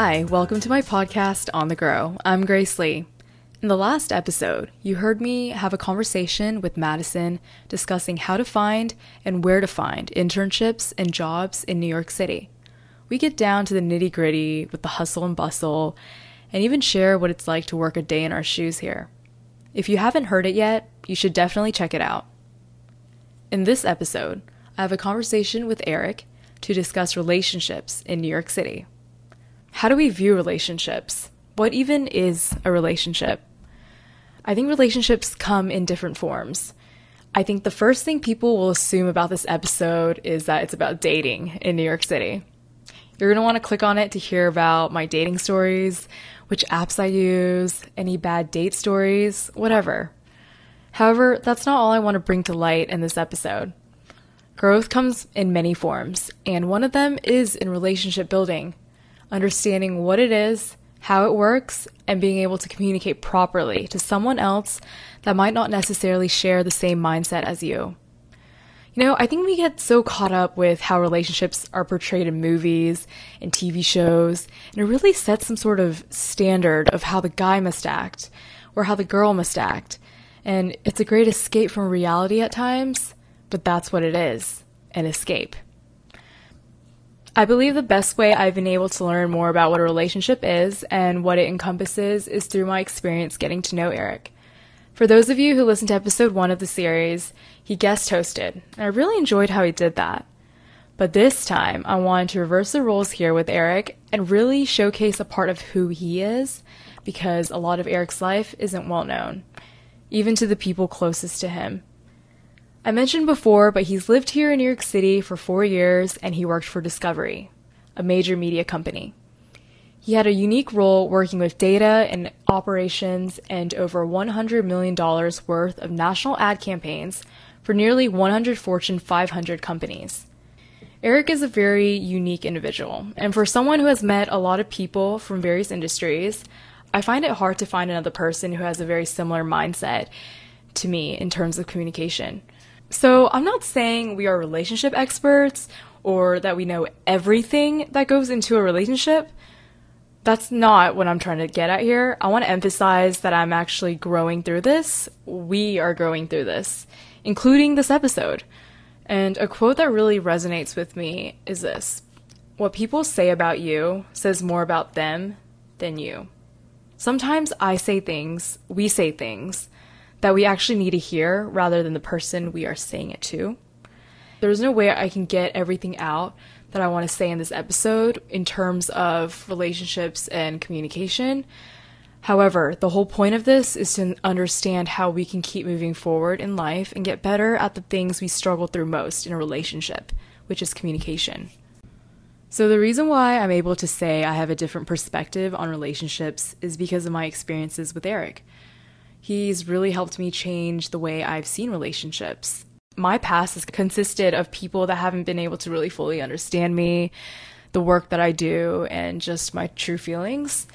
Hi, welcome to my podcast, On the Grow. I'm Grace Lee. In the last episode, you heard me have a conversation with Madison discussing how to find and where to find internships and jobs in New York City. We get down to the nitty gritty with the hustle and bustle and even share what it's like to work a day in our shoes here. If you haven't heard it yet, you should definitely check it out. In this episode, I have a conversation with Eric to discuss relationships in New York City. How do we view relationships? What even is a relationship? I think relationships come in different forms. I think the first thing people will assume about this episode is that it's about dating in New York City. You're going to want to click on it to hear about my dating stories, which apps I use, any bad date stories, whatever. However, that's not all I want to bring to light in this episode. Growth comes in many forms, and one of them is in relationship building, understanding what it is, how it works, and being able to communicate properly to someone else that might not necessarily share the same mindset as you. You know, I think we get so caught up with how relationships are portrayed in movies and TV shows, and it really sets some sort of standard of how the guy must act or how the girl must act. And it's a great escape from reality at times, but that's what it is an escape. I believe the best way I've been able to learn more about what a relationship is and what it encompasses is through my experience getting to know Eric. For those of you who listened to episode one of the series, he guest hosted, and I really enjoyed how he did that. But this time, I wanted to reverse the roles here with Eric and really showcase a part of who he is because a lot of Eric's life isn't well known, even to the people closest to him. I mentioned before, but he's lived here in New York City for four years and he worked for Discovery, a major media company. He had a unique role working with data and operations and over $100 million worth of national ad campaigns for nearly 100 Fortune 500 companies. Eric is a very unique individual, and for someone who has met a lot of people from various industries, I find it hard to find another person who has a very similar mindset to me in terms of communication. So, I'm not saying we are relationship experts or that we know everything that goes into a relationship. That's not what I'm trying to get at here. I want to emphasize that I'm actually growing through this. We are growing through this, including this episode. And a quote that really resonates with me is this What people say about you says more about them than you. Sometimes I say things, we say things that we actually need to hear rather than the person we are saying it to. There's no way I can get everything out that I want to say in this episode in terms of relationships and communication. However, the whole point of this is to understand how we can keep moving forward in life and get better at the things we struggle through most in a relationship, which is communication. So, the reason why I'm able to say I have a different perspective on relationships is because of my experiences with Eric. He's really helped me change the way I've seen relationships. My past has consisted of people that haven't been able to really fully understand me, the work that I do, and just my true feelings.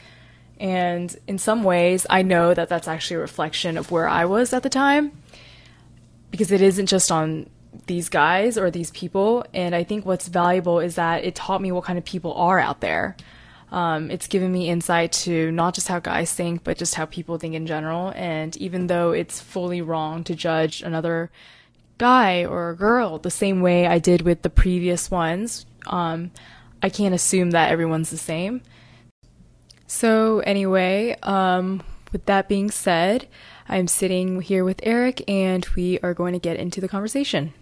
And in some ways, I know that that's actually a reflection of where I was at the time because it isn't just on these guys or these people. And I think what's valuable is that it taught me what kind of people are out there. Um, it's given me insight to not just how guys think, but just how people think in general. And even though it's fully wrong to judge another guy or a girl the same way I did with the previous ones, um, I can't assume that everyone's the same. So, anyway, um, with that being said, I'm sitting here with Eric and we are going to get into the conversation.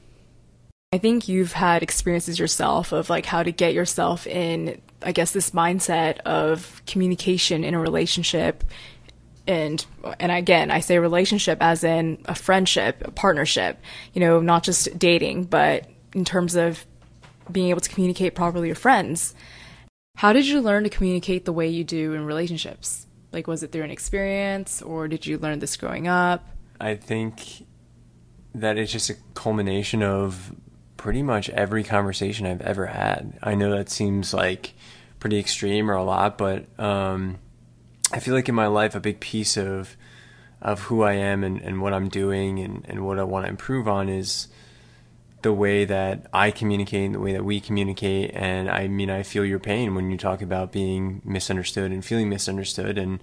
I think you've had experiences yourself of like how to get yourself in I guess this mindset of communication in a relationship and and again I say relationship as in a friendship, a partnership, you know, not just dating, but in terms of being able to communicate properly with friends. How did you learn to communicate the way you do in relationships? Like was it through an experience or did you learn this growing up? I think that it's just a culmination of pretty much every conversation I've ever had. I know that seems like pretty extreme or a lot, but um, I feel like in my life, a big piece of of who I am and, and what I'm doing and, and what I want to improve on is the way that I communicate and the way that we communicate. And I mean, I feel your pain when you talk about being misunderstood and feeling misunderstood. And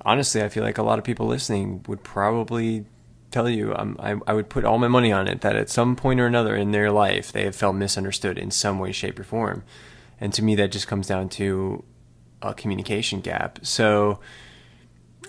honestly, I feel like a lot of people listening would probably tell you, um, I, I would put all my money on it that at some point or another in their life, they have felt misunderstood in some way, shape, or form. And to me, that just comes down to a communication gap. So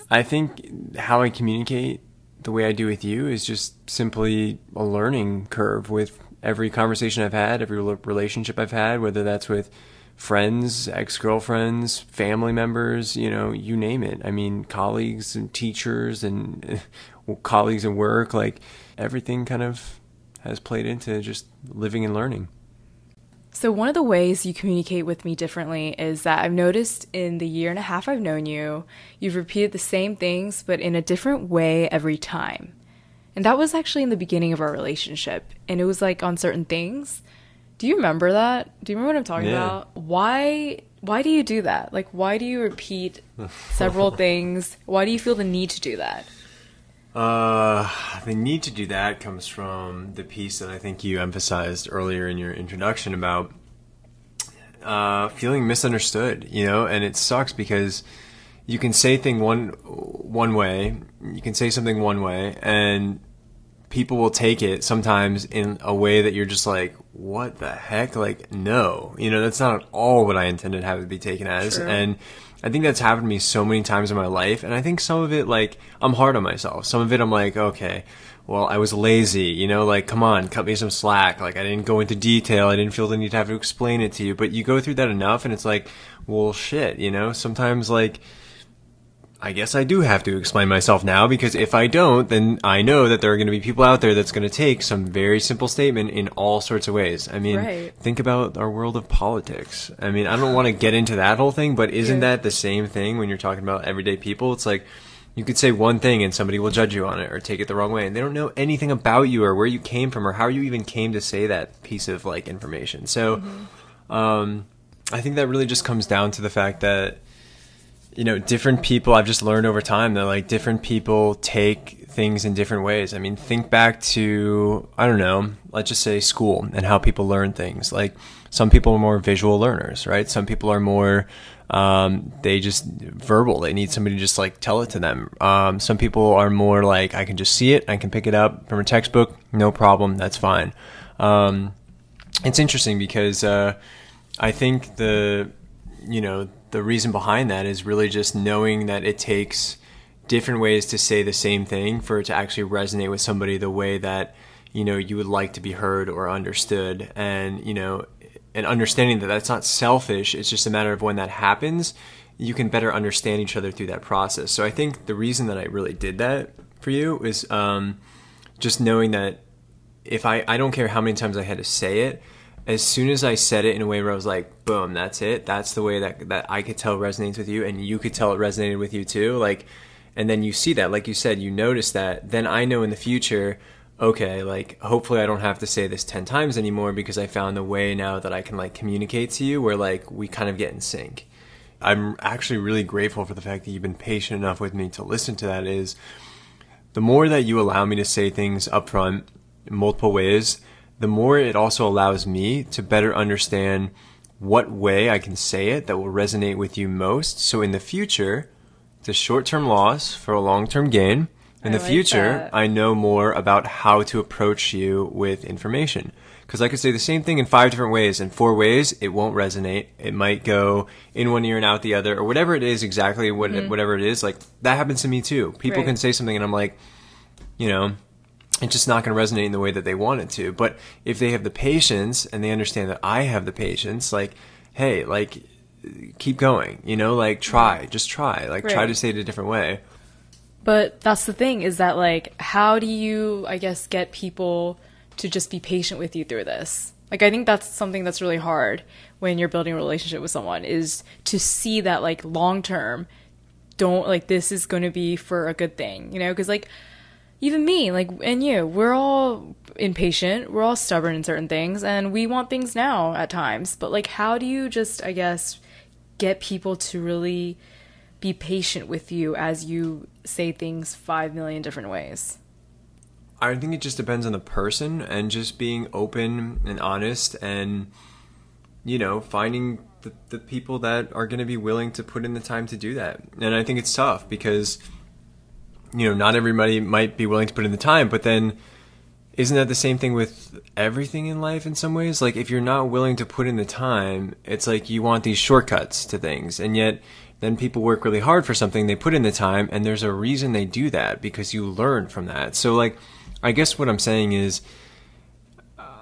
I think how I communicate the way I do with you is just simply a learning curve with every conversation I've had, every relationship I've had, whether that's with friends, ex girlfriends, family members, you know, you name it. I mean, colleagues and teachers and colleagues at work, like everything kind of has played into just living and learning. So, one of the ways you communicate with me differently is that I've noticed in the year and a half I've known you, you've repeated the same things, but in a different way every time. And that was actually in the beginning of our relationship. And it was like on certain things. Do you remember that? Do you remember what I'm talking yeah. about? Why why do you do that? Like why do you repeat several things? Why do you feel the need to do that? Uh, the need to do that comes from the piece that I think you emphasized earlier in your introduction about uh, feeling misunderstood. You know, and it sucks because you can say thing one one way, you can say something one way, and people will take it sometimes in a way that you're just like, what the heck? Like, no, you know, that's not at all what I intended to have it be taken as, True. and I think that's happened to me so many times in my life. And I think some of it, like, I'm hard on myself. Some of it, I'm like, okay, well, I was lazy, you know, like, come on, cut me some slack. Like, I didn't go into detail. I didn't feel the need to have to explain it to you. But you go through that enough and it's like, well, shit, you know, sometimes, like, I guess I do have to explain myself now because if I don't, then I know that there are going to be people out there that's going to take some very simple statement in all sorts of ways. I mean, right. think about our world of politics. I mean, I don't want to get into that whole thing, but isn't yeah. that the same thing when you're talking about everyday people? It's like you could say one thing and somebody will judge you on it or take it the wrong way and they don't know anything about you or where you came from or how you even came to say that piece of like information. So, mm-hmm. um, I think that really just comes down to the fact that you know, different people, I've just learned over time that like different people take things in different ways. I mean, think back to, I don't know, let's just say school and how people learn things. Like some people are more visual learners, right? Some people are more, um, they just verbal. They need somebody to just like tell it to them. Um, some people are more like, I can just see it. I can pick it up from a textbook. No problem. That's fine. Um, it's interesting because, uh, I think the, you know, the reason behind that is really just knowing that it takes different ways to say the same thing for it to actually resonate with somebody the way that you know you would like to be heard or understood. And you know and understanding that that's not selfish it's just a matter of when that happens you can better understand each other through that process. So i think the reason that i really did that for you is um, just knowing that if I, I don't care how many times i had to say it as soon as I said it in a way where I was like, boom, that's it. That's the way that that I could tell resonates with you and you could tell it resonated with you too. Like and then you see that, like you said, you notice that, then I know in the future, okay, like hopefully I don't have to say this 10 times anymore because I found a way now that I can like communicate to you where like we kind of get in sync. I'm actually really grateful for the fact that you've been patient enough with me to listen to that is the more that you allow me to say things upfront in multiple ways, the more it also allows me to better understand what way I can say it that will resonate with you most. So in the future, it's a short term loss for a long term gain. In I the like future, that. I know more about how to approach you with information. Because I could say the same thing in five different ways. In four ways, it won't resonate. It might go in one ear and out the other, or whatever it is, exactly what, mm-hmm. whatever it is. Like, that happens to me too. People right. can say something, and I'm like, you know, it's just not going to resonate in the way that they want it to. But if they have the patience and they understand that I have the patience, like, hey, like, keep going, you know, like, try, just try, like, right. try to say it a different way. But that's the thing is that, like, how do you, I guess, get people to just be patient with you through this? Like, I think that's something that's really hard when you're building a relationship with someone is to see that, like, long term, don't, like, this is going to be for a good thing, you know? Because, like, even me, like, and you, we're all impatient. We're all stubborn in certain things, and we want things now at times. But, like, how do you just, I guess, get people to really be patient with you as you say things five million different ways? I think it just depends on the person and just being open and honest and you know finding the, the people that are going to be willing to put in the time to do that. And I think it's tough because you know not everybody might be willing to put in the time, but then isn't that the same thing with everything in life in some ways? Like if you're not willing to put in the time, it's like you want these shortcuts to things. And yet then people work really hard for something, they put in the time and there's a reason they do that because you learn from that. So like I guess what I'm saying is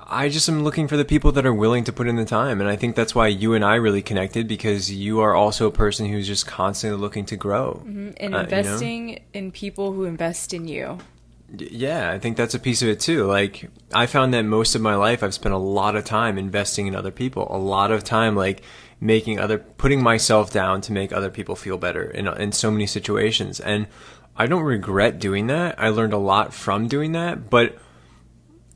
I just am looking for the people that are willing to put in the time. And I think that's why you and I really connected because you are also a person who's just constantly looking to grow. Mm-hmm. And uh, investing you know? in people who invest in you. Yeah, I think that's a piece of it too. Like I found that most of my life I've spent a lot of time investing in other people. A lot of time like making other putting myself down to make other people feel better in in so many situations. And I don't regret doing that. I learned a lot from doing that, but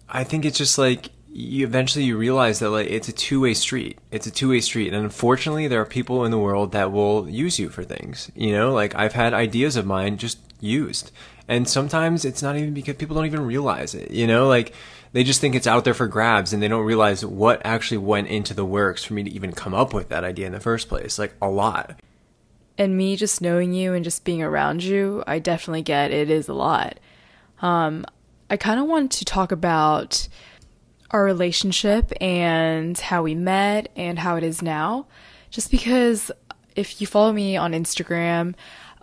I think it's just like you eventually you realize that like it's a two-way street. It's a two-way street. And unfortunately, there are people in the world that will use you for things. You know, like I've had ideas of mine just used and sometimes it's not even because people don't even realize it, you know, like they just think it's out there for grabs and they don't realize what actually went into the works for me to even come up with that idea in the first place. Like a lot. And me just knowing you and just being around you, I definitely get it is a lot. Um, I kind of want to talk about our relationship and how we met and how it is now. Just because if you follow me on Instagram,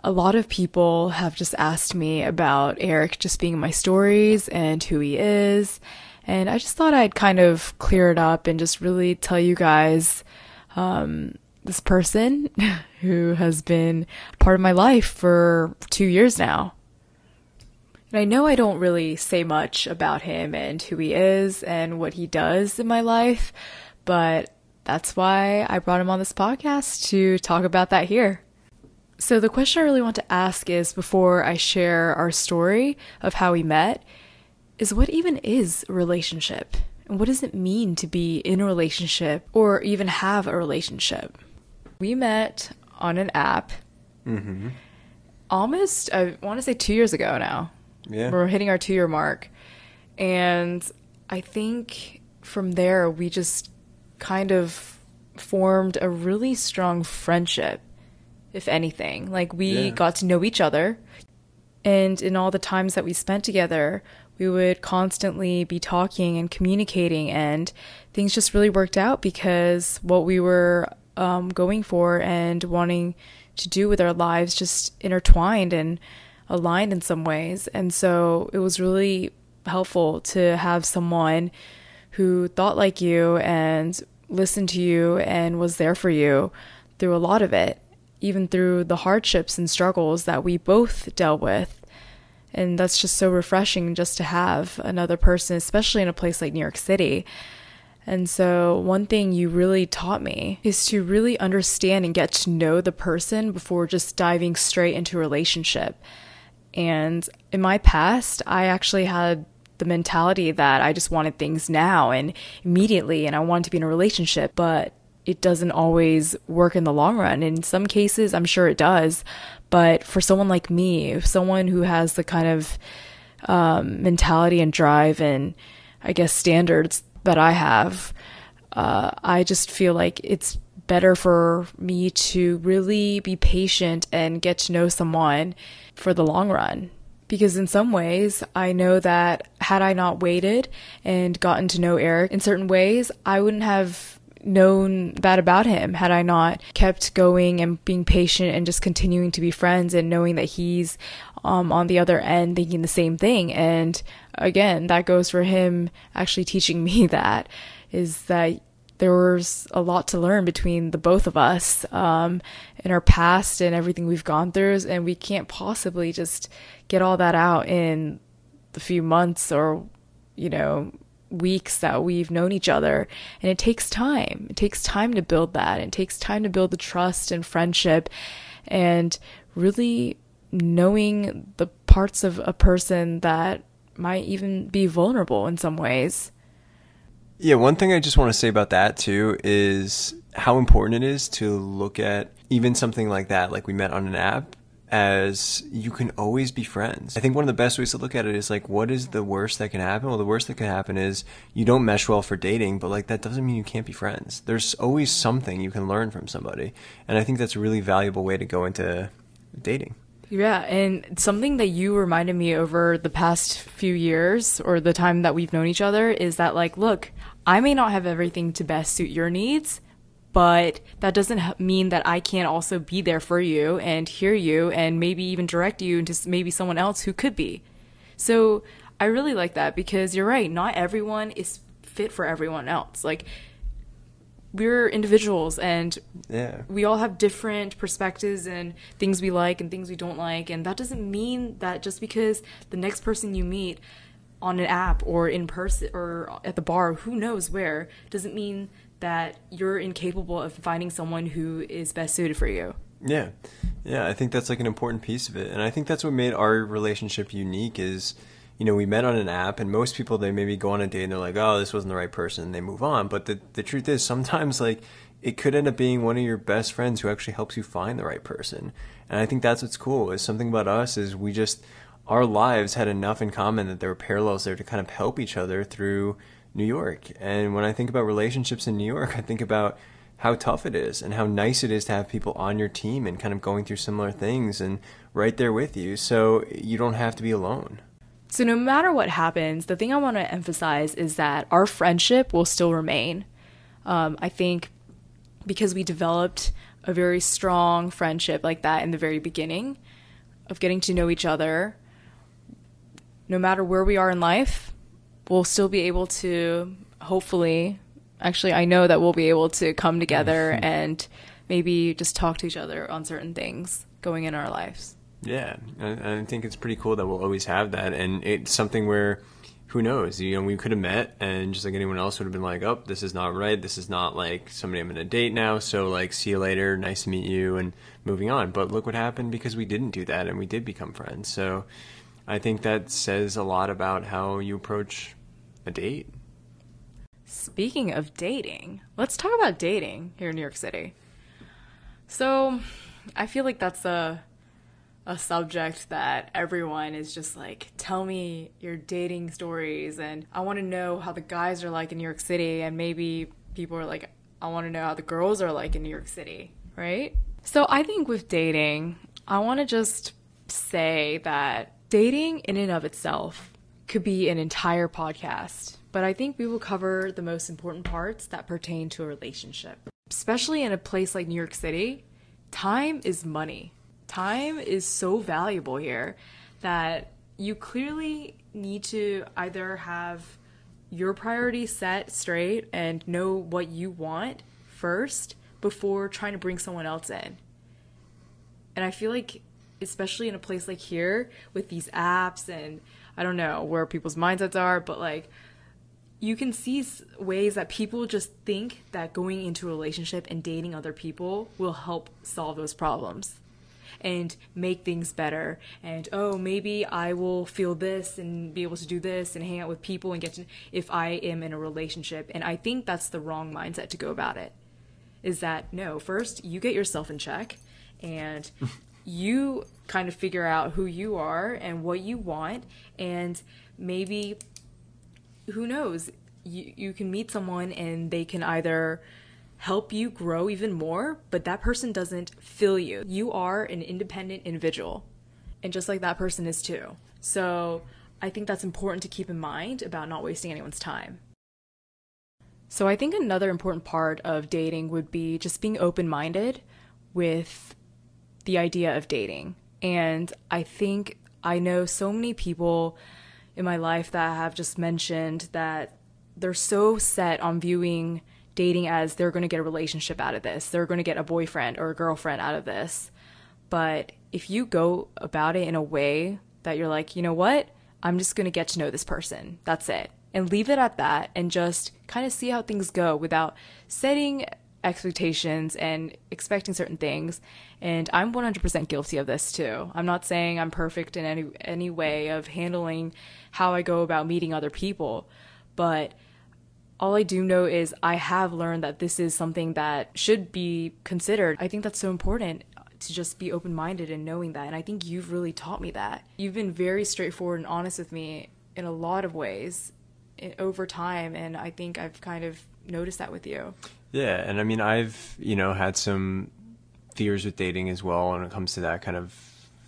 a lot of people have just asked me about Eric just being in my stories and who he is. And I just thought I'd kind of clear it up and just really tell you guys um, this person who has been part of my life for two years now. And I know I don't really say much about him and who he is and what he does in my life, but that's why I brought him on this podcast to talk about that here. So, the question I really want to ask is before I share our story of how we met, is what even is a relationship? And what does it mean to be in a relationship or even have a relationship? We met on an app mm-hmm. almost, I want to say two years ago now. Yeah. We're hitting our two year mark. And I think from there, we just kind of formed a really strong friendship if anything. Like we yeah. got to know each other. And in all the times that we spent together, we would constantly be talking and communicating, and things just really worked out because what we were um, going for and wanting to do with our lives just intertwined and aligned in some ways. And so it was really helpful to have someone who thought like you and listened to you and was there for you through a lot of it even through the hardships and struggles that we both dealt with. And that's just so refreshing just to have another person, especially in a place like New York City. And so, one thing you really taught me is to really understand and get to know the person before just diving straight into a relationship. And in my past, I actually had the mentality that I just wanted things now and immediately, and I wanted to be in a relationship. But it doesn't always work in the long run. In some cases, I'm sure it does. But for someone like me, someone who has the kind of um, mentality and drive and I guess standards that I have, uh, I just feel like it's better for me to really be patient and get to know someone for the long run. Because in some ways, I know that had I not waited and gotten to know Eric in certain ways, I wouldn't have known that about him had I not kept going and being patient and just continuing to be friends and knowing that he's um, on the other end thinking the same thing. And again, that goes for him actually teaching me that is that there was a lot to learn between the both of us um, in our past and everything we've gone through, and we can't possibly just get all that out in the few months or you know weeks that we've known each other. And it takes time. It takes time to build that. It takes time to build the trust and friendship and really knowing the parts of a person that might even be vulnerable in some ways. Yeah, one thing I just want to say about that too is how important it is to look at even something like that, like we met on an app, as you can always be friends. I think one of the best ways to look at it is like, what is the worst that can happen? Well, the worst that can happen is you don't mesh well for dating, but like that doesn't mean you can't be friends. There's always something you can learn from somebody. And I think that's a really valuable way to go into dating. Yeah, and something that you reminded me over the past few years or the time that we've known each other is that, like, look, I may not have everything to best suit your needs, but that doesn't mean that I can't also be there for you and hear you and maybe even direct you into maybe someone else who could be. So I really like that because you're right, not everyone is fit for everyone else. Like, we're individuals and yeah. we all have different perspectives and things we like and things we don't like. And that doesn't mean that just because the next person you meet on an app or in person or at the bar who knows where doesn't mean that you're incapable of finding someone who is best suited for you. Yeah. Yeah i think that's like an important piece of it. And i think that's what made our relationship unique is you know, we met on an app, and most people they maybe go on a date and they're like, "Oh, this wasn't the right person," and they move on. But the the truth is, sometimes like it could end up being one of your best friends who actually helps you find the right person. And I think that's what's cool. Is something about us is we just our lives had enough in common that there were parallels there to kind of help each other through New York. And when I think about relationships in New York, I think about how tough it is and how nice it is to have people on your team and kind of going through similar things and right there with you. So you don't have to be alone. So, no matter what happens, the thing I want to emphasize is that our friendship will still remain. Um, I think because we developed a very strong friendship like that in the very beginning of getting to know each other, no matter where we are in life, we'll still be able to hopefully, actually, I know that we'll be able to come together and maybe just talk to each other on certain things going in our lives. Yeah, I, I think it's pretty cool that we'll always have that, and it's something where who knows? You know, we could have met, and just like anyone else would have been like, "Oh, this is not right. This is not like somebody I'm going to date now." So like, see you later. Nice to meet you, and moving on. But look what happened because we didn't do that, and we did become friends. So I think that says a lot about how you approach a date. Speaking of dating, let's talk about dating here in New York City. So, I feel like that's a a subject that everyone is just like, tell me your dating stories, and I want to know how the guys are like in New York City, and maybe people are like, I want to know how the girls are like in New York City, right? So I think with dating, I want to just say that dating in and of itself could be an entire podcast, but I think we will cover the most important parts that pertain to a relationship. Especially in a place like New York City, time is money time is so valuable here that you clearly need to either have your priorities set straight and know what you want first before trying to bring someone else in. And I feel like, especially in a place like here with these apps and I don't know where people's mindsets are, but like you can see ways that people just think that going into a relationship and dating other people will help solve those problems and make things better. And oh, maybe I will feel this and be able to do this and hang out with people and get to if I am in a relationship. And I think that's the wrong mindset to go about it. Is that no, first you get yourself in check and you kind of figure out who you are and what you want and maybe who knows you, you can meet someone and they can either help you grow even more, but that person doesn't fill you. You are an independent individual, and just like that person is too. So I think that's important to keep in mind about not wasting anyone's time. So I think another important part of dating would be just being open minded with the idea of dating. And I think I know so many people in my life that have just mentioned that they're so set on viewing dating as they're going to get a relationship out of this, they're going to get a boyfriend or a girlfriend out of this. But if you go about it in a way that you're like, you know what, I'm just going to get to know this person, that's it. And leave it at that and just kind of see how things go without setting expectations and expecting certain things. And I'm 100% guilty of this too. I'm not saying I'm perfect in any any way of handling how I go about meeting other people, but all I do know is I have learned that this is something that should be considered. I think that's so important to just be open minded and knowing that. And I think you've really taught me that. You've been very straightforward and honest with me in a lot of ways over time. And I think I've kind of noticed that with you. Yeah. And I mean, I've, you know, had some fears with dating as well when it comes to that kind of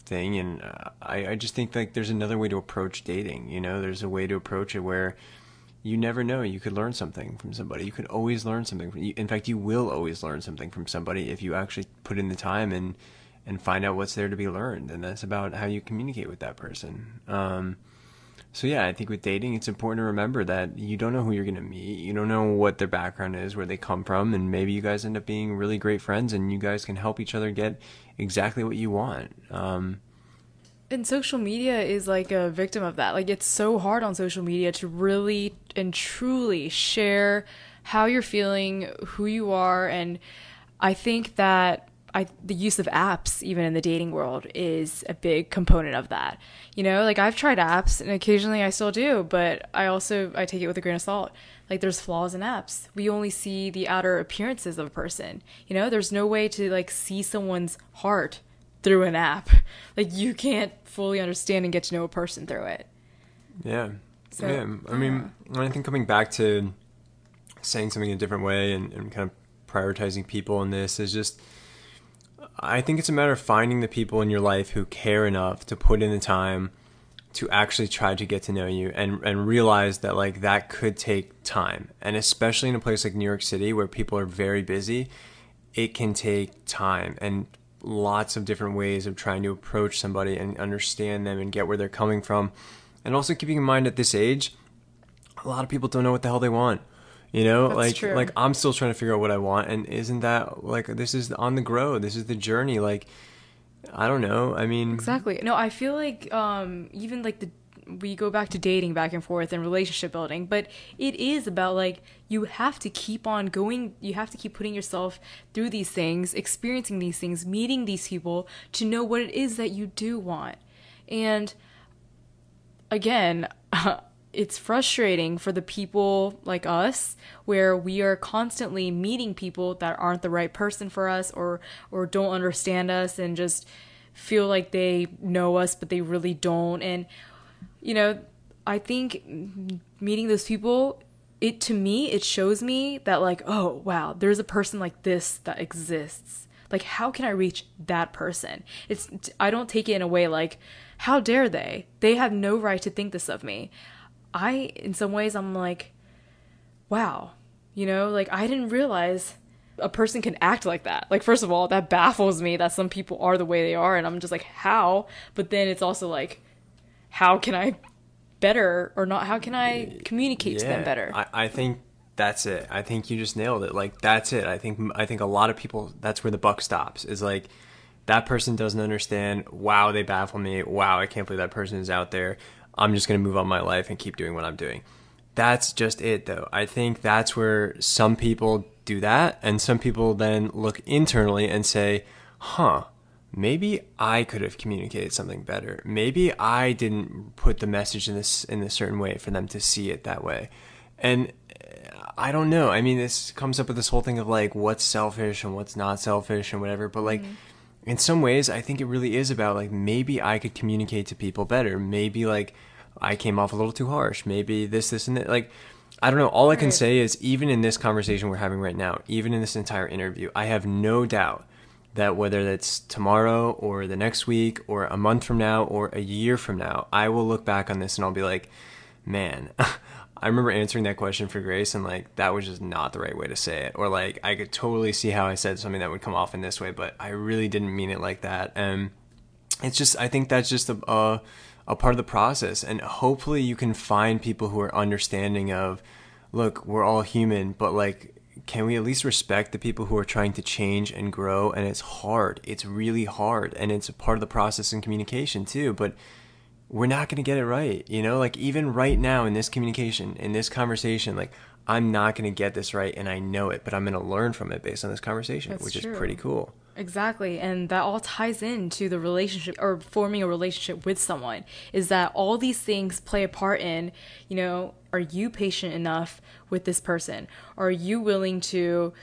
thing. And uh, I, I just think like there's another way to approach dating. You know, there's a way to approach it where you never know. You could learn something from somebody. You could always learn something. From, in fact, you will always learn something from somebody if you actually put in the time and and find out what's there to be learned. And that's about how you communicate with that person. Um, so yeah, I think with dating, it's important to remember that you don't know who you're going to meet. You don't know what their background is, where they come from, and maybe you guys end up being really great friends, and you guys can help each other get exactly what you want. Um, and social media is like a victim of that. Like it's so hard on social media to really and truly share how you're feeling, who you are, and I think that I the use of apps even in the dating world is a big component of that. You know, like I've tried apps and occasionally I still do, but I also I take it with a grain of salt. Like there's flaws in apps. We only see the outer appearances of a person. You know, there's no way to like see someone's heart through an app. Like you can't fully understand and get to know a person through it. Yeah. So, yeah. I mean, I think coming back to saying something in a different way and, and kind of prioritizing people in this is just I think it's a matter of finding the people in your life who care enough to put in the time to actually try to get to know you and and realize that like that could take time. And especially in a place like New York City where people are very busy, it can take time. And lots of different ways of trying to approach somebody and understand them and get where they're coming from. And also keeping in mind at this age, a lot of people don't know what the hell they want. You know, That's like true. like I'm still trying to figure out what I want and isn't that like this is on the grow. This is the journey like I don't know. I mean Exactly. No, I feel like um even like the we go back to dating back and forth and relationship building, but it is about like you have to keep on going, you have to keep putting yourself through these things, experiencing these things, meeting these people to know what it is that you do want. And again, it's frustrating for the people like us where we are constantly meeting people that aren't the right person for us or or don't understand us and just feel like they know us but they really don't and you know, I think meeting those people, it to me, it shows me that like, oh wow, there's a person like this that exists. Like, how can I reach that person? It's I don't take it in a way like, how dare they? They have no right to think this of me. I, in some ways, I'm like, wow, you know, like I didn't realize a person can act like that. Like, first of all, that baffles me that some people are the way they are, and I'm just like, how? But then it's also like, how can I better or not? How can I communicate yeah, to them better? I, I think that's it. I think you just nailed it. Like that's it. I think I think a lot of people that's where the buck stops. Is like that person doesn't understand. Wow, they baffle me. Wow, I can't believe that person is out there. I'm just gonna move on my life and keep doing what I'm doing. That's just it, though. I think that's where some people do that, and some people then look internally and say, "Huh, maybe I could have communicated something better. Maybe I didn't put the message in this in a certain way for them to see it that way. And uh, I don't know. I mean, this comes up with this whole thing of like what's selfish and what's not selfish and whatever. But like, mm-hmm. in some ways, I think it really is about like maybe I could communicate to people better. Maybe like I came off a little too harsh. Maybe this, this, and that. Like, I don't know. All I can say is even in this conversation we're having right now, even in this entire interview, I have no doubt that whether that's tomorrow or the next week or a month from now or a year from now, I will look back on this and I'll be like, man, I remember answering that question for Grace and like that was just not the right way to say it. Or like I could totally see how I said something that would come off in this way, but I really didn't mean it like that. And it's just I think that's just a, a, a part of the process. And hopefully you can find people who are understanding of look, we're all human, but like can we at least respect the people who are trying to change and grow? And it's hard. It's really hard. And it's a part of the process in communication too. But we're not going to get it right you know? Like even right now in this communication in this conversation like i'm not going to get this right and i know it but i'm going to learn from it based on this conversation That's which true. is pretty cool Exactly. And that all ties into the relationship or forming a relationship with someone is that all these things play a part in, you know, are you patient enough with this person? Are you willing to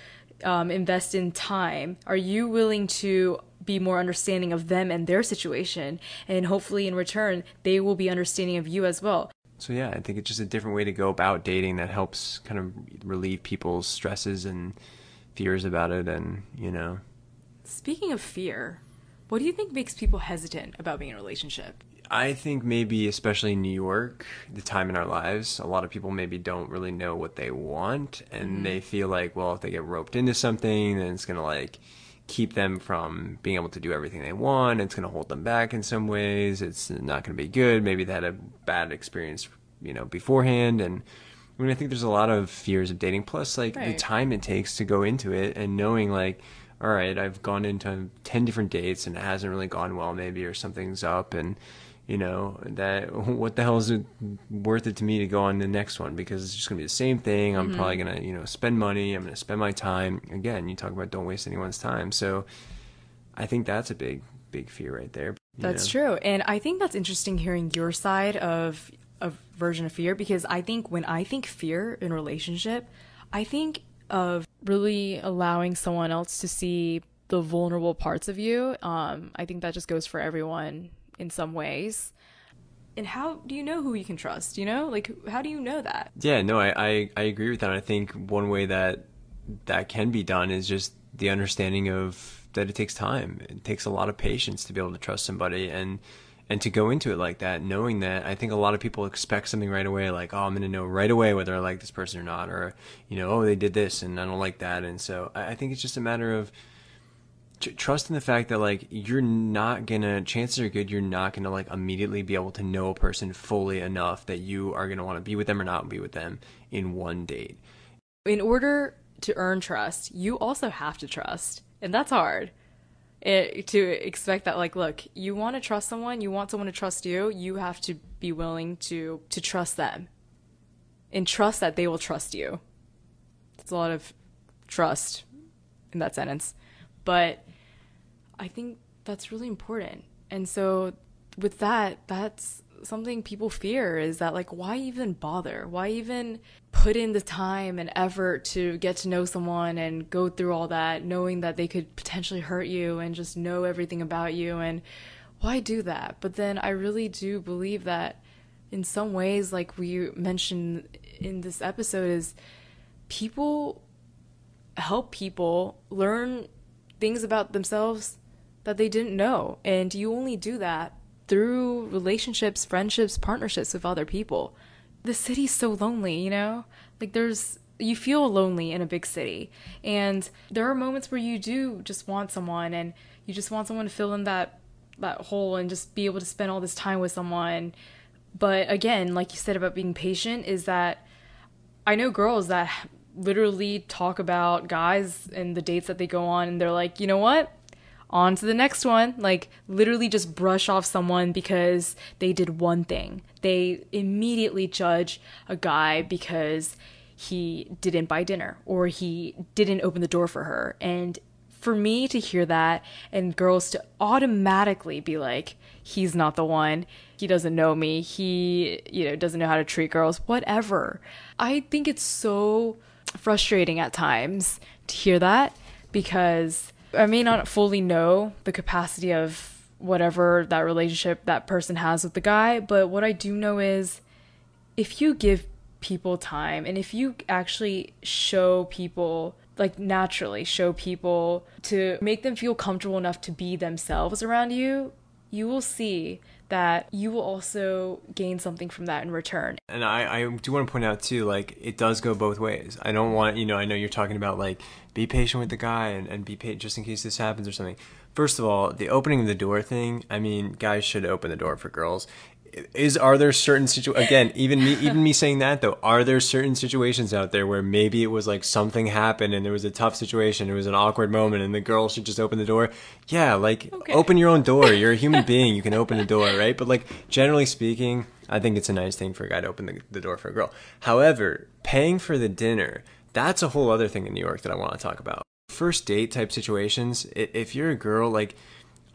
um, invest in time? Are you willing to be more understanding of them and their situation. And hopefully, in return, they will be understanding of you as well. So, yeah, I think it's just a different way to go about dating that helps kind of relieve people's stresses and fears about it. And, you know. Speaking of fear, what do you think makes people hesitant about being in a relationship? I think maybe, especially in New York, the time in our lives, a lot of people maybe don't really know what they want, and mm-hmm. they feel like, well, if they get roped into something, then it's gonna like keep them from being able to do everything they want. It's gonna hold them back in some ways. It's not gonna be good. Maybe they had a bad experience, you know, beforehand, and I mean, I think there's a lot of fears of dating. Plus, like right. the time it takes to go into it, and knowing like all right, I've gone into 10 different dates and it hasn't really gone well, maybe, or something's up. And you know that what the hell is it worth it to me to go on the next one because it's just gonna be the same thing i'm mm-hmm. probably gonna you know spend money i'm gonna spend my time again you talk about don't waste anyone's time so i think that's a big big fear right there that's know? true and i think that's interesting hearing your side of a version of fear because i think when i think fear in relationship i think of really allowing someone else to see the vulnerable parts of you um, i think that just goes for everyone in some ways. And how do you know who you can trust? You know, like how do you know that? Yeah, no, I, I, I agree with that. I think one way that that can be done is just the understanding of that it takes time. It takes a lot of patience to be able to trust somebody and and to go into it like that, knowing that I think a lot of people expect something right away, like, oh, I'm going to know right away whether I like this person or not, or, you know, oh, they did this and I don't like that. And so I, I think it's just a matter of trust in the fact that like you're not gonna chances are good you're not gonna like immediately be able to know a person fully enough that you are gonna want to be with them or not be with them in one date in order to earn trust you also have to trust and that's hard it, to expect that like look you want to trust someone you want someone to trust you you have to be willing to to trust them and trust that they will trust you it's a lot of trust in that sentence but I think that's really important. And so with that, that's something people fear is that like why even bother? Why even put in the time and effort to get to know someone and go through all that knowing that they could potentially hurt you and just know everything about you and why do that? But then I really do believe that in some ways like we mentioned in this episode is people help people learn things about themselves that they didn't know. And you only do that through relationships, friendships, partnerships with other people. The city's so lonely, you know? Like there's you feel lonely in a big city. And there are moments where you do just want someone and you just want someone to fill in that that hole and just be able to spend all this time with someone. But again, like you said about being patient is that I know girls that literally talk about guys and the dates that they go on and they're like, "You know what? On to the next one. Like, literally just brush off someone because they did one thing. They immediately judge a guy because he didn't buy dinner or he didn't open the door for her. And for me to hear that and girls to automatically be like, he's not the one, he doesn't know me, he, you know, doesn't know how to treat girls, whatever. I think it's so frustrating at times to hear that because I may not fully know the capacity of whatever that relationship that person has with the guy, but what I do know is if you give people time and if you actually show people like naturally show people to make them feel comfortable enough to be themselves around you, you will see that you will also gain something from that in return. And I, I do want to point out too, like it does go both ways. I don't want, you know, I know you're talking about like be patient with the guy and, and be patient just in case this happens or something. First of all, the opening of the door thing, I mean, guys should open the door for girls is are there certain situ again even me even me saying that though are there certain situations out there where maybe it was like something happened and there was a tough situation it was an awkward moment and the girl should just open the door? Yeah like okay. open your own door. You're a human being. You can open the door right? But like generally speaking i think it's a nice thing for a guy to open the, the door for a girl. However paying for the dinner that's a whole other thing in new york that i want to talk about. First date type situations if you're a girl like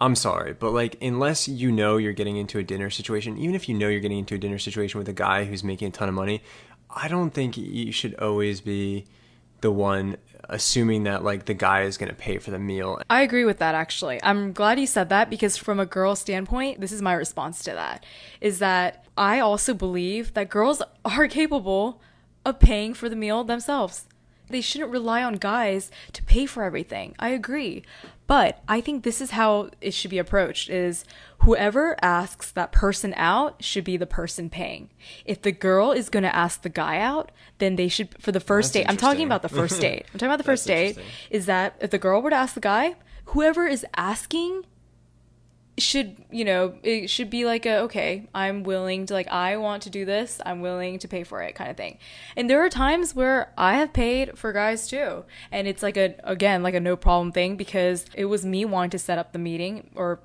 I'm sorry, but like unless you know you're getting into a dinner situation, even if you know you're getting into a dinner situation with a guy who's making a ton of money, I don't think you should always be the one assuming that like the guy is going to pay for the meal. I agree with that actually. I'm glad you said that because from a girl standpoint, this is my response to that is that I also believe that girls are capable of paying for the meal themselves. They shouldn't rely on guys to pay for everything. I agree. But I think this is how it should be approached is whoever asks that person out should be the person paying. If the girl is going to ask the guy out, then they should for the first That's date. I'm talking about the first date. I'm talking about the first date is that if the girl were to ask the guy, whoever is asking should you know it should be like a okay i'm willing to like i want to do this i'm willing to pay for it kind of thing. And there are times where i have paid for guys too. And it's like a again like a no problem thing because it was me wanting to set up the meeting or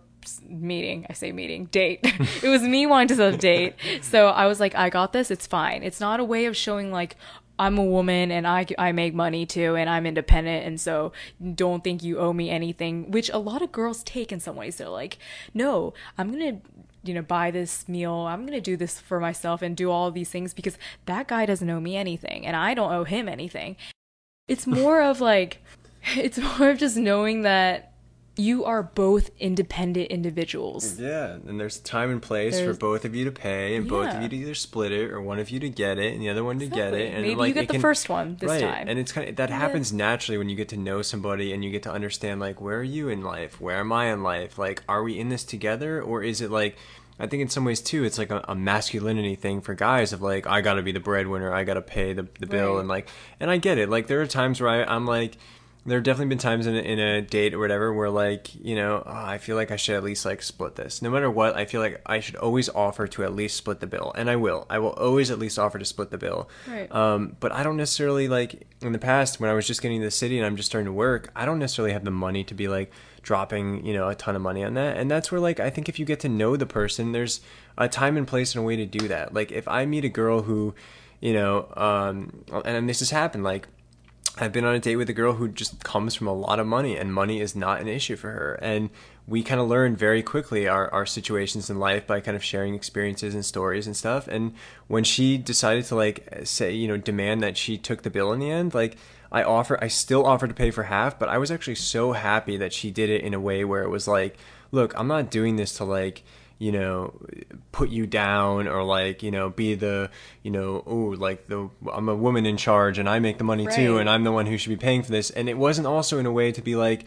meeting i say meeting date. It was me wanting to set up date. So i was like i got this it's fine. It's not a way of showing like I'm a woman and I, I make money too and I'm independent and so don't think you owe me anything which a lot of girls take in some ways. They're like no I'm gonna you know buy this meal. I'm gonna do this for myself and do all these things because that guy doesn't owe me anything and I don't owe him anything. It's more of like it's more of just knowing that you are both independent individuals Yeah, and there's time and place There's- for both of you to pay, and both of you to either split it, or one of you to get it, and the other one to get it. And Maybe like you get the can- first one this right. time. and it's kind of that happens naturally when you get to know somebody and you get to understand like where are you in life, where am I in life, like are we in this together, or is it like. I think in some ways too, it's like a, a masculinity thing for guys of like I got to be the breadwinner, I got to pay the the bill, Right. and like, and I get it. Like there are times where I, I'm like, there have definitely been times in a, in a date or whatever where like you know oh, i feel like i should at least like split this. No matter what i feel like i should always offer to at least split the bill and i will. I will always at least offer to split the bill. Right. um, but i don't necessarily like in the past when i was just getting to the city and i'm just starting to work i don't necessarily have the money to be like dropping you know a ton of money on that. And that's where like i think if you get to know the person there's a time and place and a way to do that. Like if i meet a girl who you know um, and this has happened like I've been on a date with a girl who just comes from a lot of money, and money is not an issue for her. And we kind of learned very quickly our, our situations in life by kind of sharing experiences and stories and stuff. And when she decided to like say, you know, demand that she took the bill in the end, like I offer, I still offered to pay for half, but I was actually so happy that she did it in a way where it was like, look, I'm not doing this to like, you know put you down or like you know be the you know oh like the i'm a woman in charge and i make the money too and i'm the one who should be paying for this. And it wasn't also in a way to be like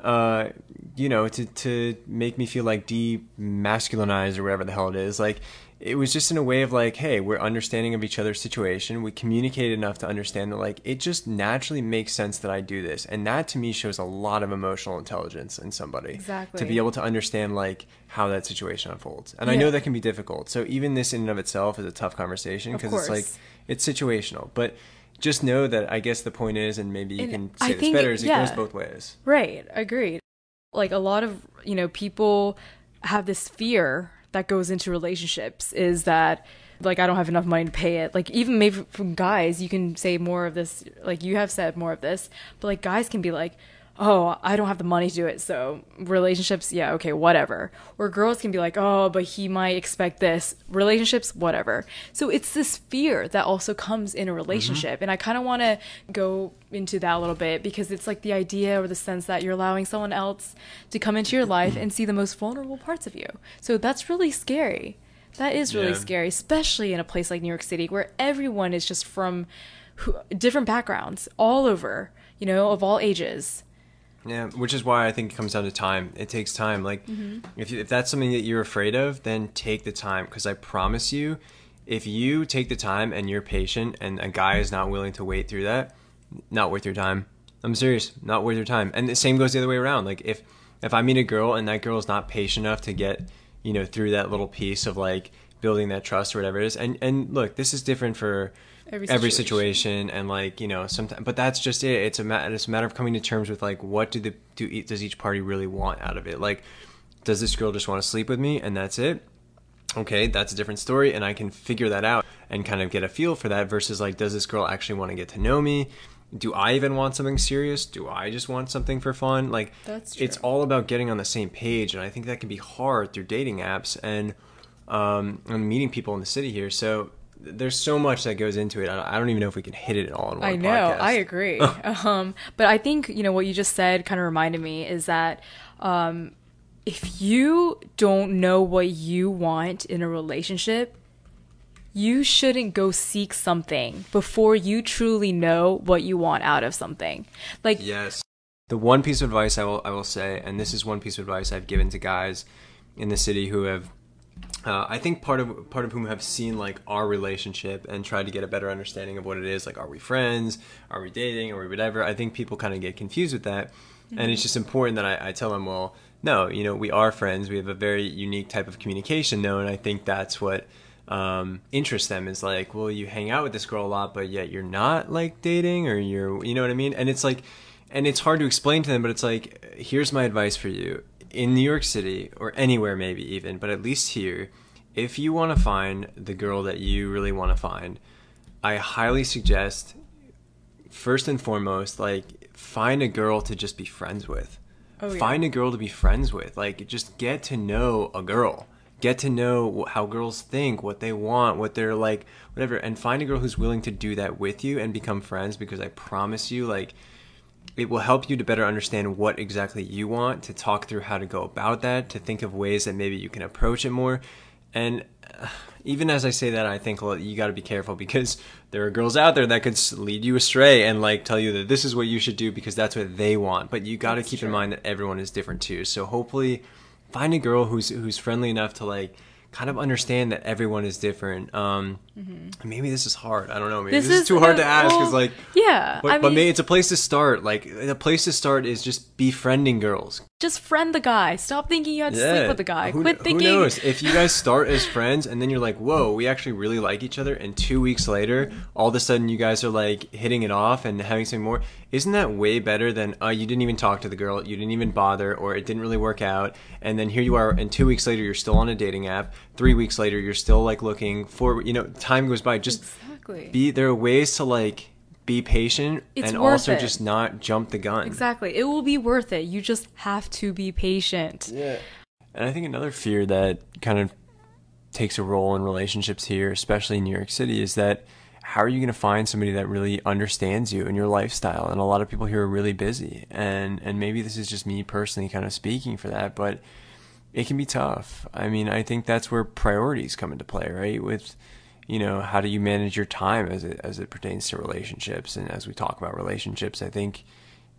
uh you know to to make me feel like demasculinized or whatever the hell it is. Like it was just in a way of like hey we're understanding of each other's situation. We communicate enough to understand that like it just naturally makes sense that i do this. And that to me shows a lot of emotional intelligence in somebody to be able to understand like how that situation unfolds. And i know that can be difficult. So even this in and of itself is a tough conversation because it's like it's situational. But just know that i guess the point is and maybe you And can I say this better is it yeah. goes both ways. Right, agreed. Like a lot of, you know, people have this fear that goes into relationships is that like I don't have enough money to pay it. Like even maybe from guys, you can say more of this like you have said more of this, but like guys can be like, "Oh, I don't have the money to do it." So, relationships, yeah, okay, whatever. Or girls can be like, "Oh, but he might expect this." Relationships, whatever. So, it's this fear that also comes in a relationship. Mm-hmm. And I kind of want to go into that a little bit because it's like the idea or the sense that you're allowing someone else to come into your life and see the most vulnerable parts of you. So that's really scary. That is really Yeah. scary, especially in a place like New York City where everyone is just from different backgrounds, all over, you know, of all ages. Yeah, which is why I think it comes down to time. It takes time. Like, mm-hmm. if you, if that's something that you're afraid of, then take the time. Because I promise you, if you take the time and you're patient, and a guy is not willing to wait through that, not worth your time. I'm serious, not worth your time. And the same goes the other way around. Like, if if I meet a girl and that girl is not patient enough to get, you know, through that little piece of like building that trust or whatever it is, and and look, this is different for Every every situation. situation and like you know sometimes but that's just it. It's a matter it's a matter of coming to terms with like what do the do does each party really want out of it? Like does this girl just want to sleep with me and that's it? Okay that's a different story and i can figure that out and kind of get a feel for that versus like does this girl actually want to get to know me? Do i even want something serious? Do i just want something for fun? Like That's true. it's all about getting on the same page and i think that can be hard through dating apps and um and meeting people in the city here. So there's so much that goes into it. I don't even know if we can hit it all in one I know, podcast. I agree. um, but I think, you know, what you just said kind of reminded me is that um, if you don't know what you want in a relationship, you shouldn't go seek something before you truly know what you want out of something. Like, Yes. The one piece of advice I will I will say, and this is one piece of advice I've given to guys in the city who have, uh, I think part of part of whom have seen like our relationship and tried to get a better understanding of what it is. Like, are we friends? Are we dating? Are we whatever? I think people kind of get confused with that, and it's just important that I, I tell them, well, no, you know, we are friends. We have a very unique type of communication, though, and I think that's what um, interests them is like, well, you hang out with this girl a lot, but yet you're not like dating, or you're, you know what I mean? And it's like, and it's hard to explain to them, but it's like, here's my advice for you in New York City or anywhere, maybe even, but at least here, if you want to find the girl that you really want to find, I highly suggest, first and foremost, like, find a girl to just be friends with. Oh, yeah. Find a girl to be friends with. Like, just get to know a girl. Get to know how girls think, what they want, what they're like, whatever. And find a girl who's willing to do that with you and become friends because I promise you, like, it will help you to better understand what exactly you want, to talk through how to go about that, to think of ways that maybe you can approach it more. And uh, even as I say that, I think well, you got to be careful because there are girls out there that could lead you astray and like tell you that this is what you should do because that's what they want. But you got to keep in mind that everyone is different too. So hopefully, find a girl who's who's friendly enough to like kind of understand that everyone is different. Um, Maybe this is hard. I don't know. Maybe this, Mm-hmm. This is, is- too hard to ask because like yeah, but, I but maybe it's a place to start. Like a place to start is just befriending girls. Just friend the guy. Stop thinking you have to sleep with the guy. Who, Quit who thinking. knows? If you guys start as friends and then you're like, whoa, we actually really like each other, and two weeks later, all of a sudden you guys are like hitting it off and having something more, isn't that way better than uh, you didn't even talk to the girl, you didn't even bother, or it didn't really work out, and then here you are, and two weeks later you're still on a dating app, three weeks later you're still like looking for, you know, time goes by. Just Exactly. be there are ways to like be patient It's and also it. just not jump the gun. Exactly. It will be worth it. You just have to be patient. Yeah. And I think another fear that kind of takes a role in relationships here, especially in New York City, is that how are you going to find somebody that really understands you and your lifestyle? And a lot of people here are really busy, and and maybe this is just me personally kind of speaking for that, but it can be tough. I mean, I think that's where priorities come into play, right? With you know, how do you manage your time as it as it pertains to relationships? And as we talk about relationships, I think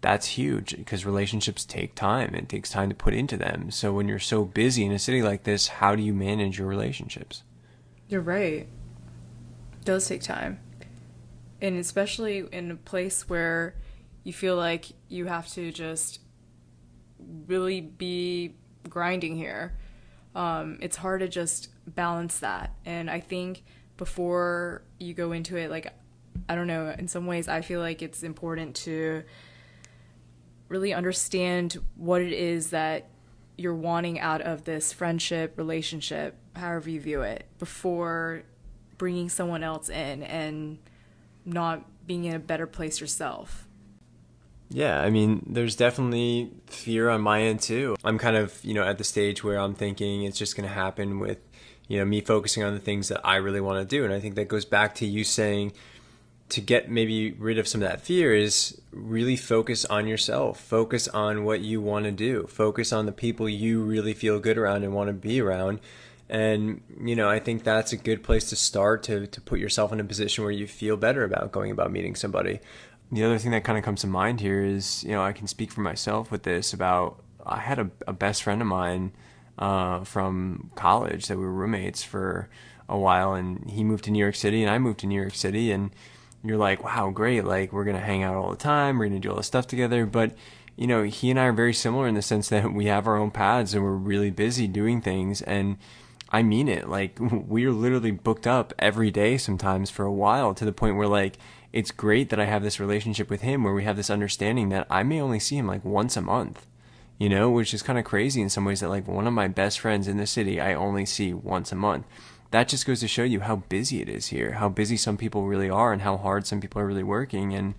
that's huge because relationships take time. It takes time to put into them. So when you're so busy in a city like this, how do you manage your relationships? You're right. It does take time. And especially in a place where you feel like you have to just really be grinding here. Um, it's hard to just balance that. And I think before you go into it, like, I don't know, in some ways, I feel like it's important to really understand what it is that you're wanting out of this friendship, relationship, however you view it, before bringing someone else in and not being in a better place yourself. Yeah, I mean, there's definitely fear on my end too. I'm kind of, you know, at the stage where I'm thinking it's just going to happen with, you know, me focusing on the things that I really want to do. And I think that goes back to you saying to get maybe rid of some of that fear is really focus on yourself. Focus on what you want to do. Focus on the people you really feel good around and want to be around. And, you know, I think that's a good place to start to, to put yourself in a position where you feel better about going about meeting somebody. The other thing that kind of comes to mind here is, you know, I can speak for myself with this about I had a, a best friend of mine uh, from college that we were roommates for a while, and he moved to New York City, and I moved to New York City, and you're like, wow, great, like we're gonna hang out all the time, we're gonna do all this stuff together, but you know, he and I are very similar in the sense that we have our own paths and we're really busy doing things, and I mean it. Like we're literally booked up every day sometimes for a while to the point where like it's great that I have this relationship with him where we have this understanding that I may only see him like once a month. You know, which is kind of crazy in some ways that like one of my best friends in the city I only see once a month. That just goes to show you how busy it is here, how busy some people really are and how hard some people are really working and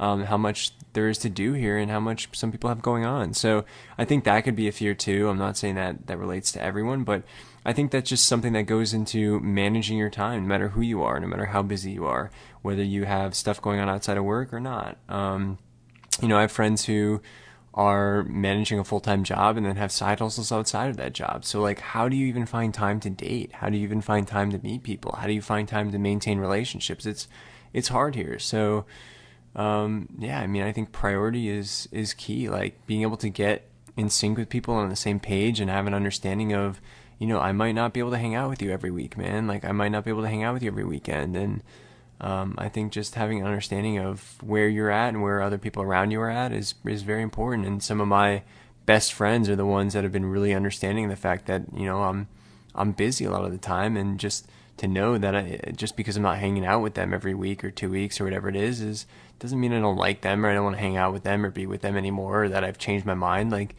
um, how much there is to do here and how much some people have going on. So I think that could be a fear too. I'm not saying that that relates to everyone, but I think that's just something that goes into managing your time, no matter who you are, no matter how busy you are, whether you have stuff going on outside of work or not. Um, you know, I have friends who are managing a full time job and then have side hustles outside of that job. So, like, how do you even find time to date? How do you even find time to meet people? How do you find time to maintain relationships? It's it's hard here. So, um, yeah, I mean, I think priority is is key. Like being able to get in sync with people on the same page and have an understanding of, you know, I might not be able to hang out with you every week, man. Like I might not be able to hang out with you every weekend, and um, I think just having an understanding of where you're at and where other people around you are at is is very important. And some of my best friends are the ones that have been really understanding the fact that you know I'm I'm busy a lot of the time, and just to know that I, just because I'm not hanging out with them every week or two weeks or whatever it is, is doesn't mean I don't like them or I don't want to hang out with them or be with them anymore or that I've changed my mind. Like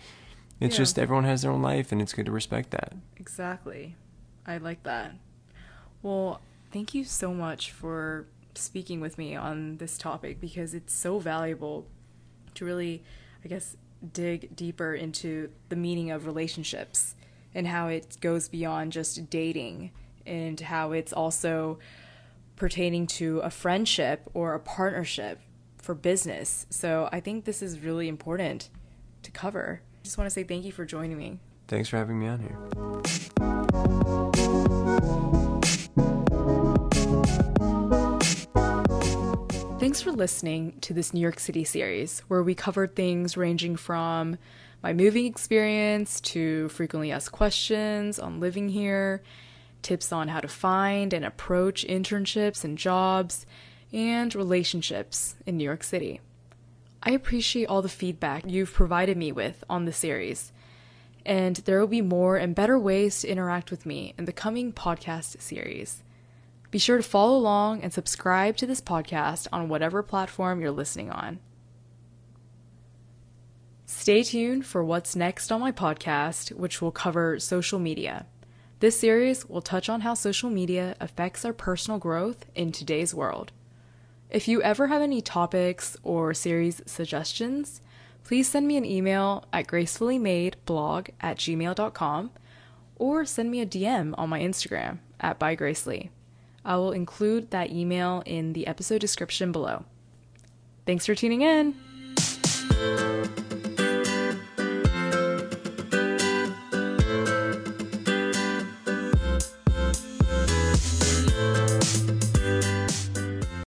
it's yeah. just everyone has their own life and it's good to respect that. Exactly. I like that. Well, thank you so much for speaking with me on this topic because it's so valuable to really, I guess, dig deeper into the meaning of relationships and how it goes beyond just dating and how it's also pertaining to a friendship or a partnership for business. So I think this is really important to cover. I just want to say thank you for joining me. Thanks for having me on here. Thanks for listening to this New York City series where we covered things ranging from my moving experience to frequently asked questions on living here tips on how to find and approach internships and jobs, and relationships in New York City. I appreciate all the feedback you've provided me with on the series, and there will be more and better ways to interact with me in the coming podcast series. Be sure to follow along and subscribe to this podcast on whatever platform you're listening on. Stay tuned for what's next on my podcast, which will cover social media. This series will touch on how social media affects our personal growth in today's world. If you ever have any topics or series suggestions, please send me an email at gracefullymadeblog at gmail.com or send me a DM on my Instagram at bygracelee. I will include that email in the episode description below. Thanks for tuning in.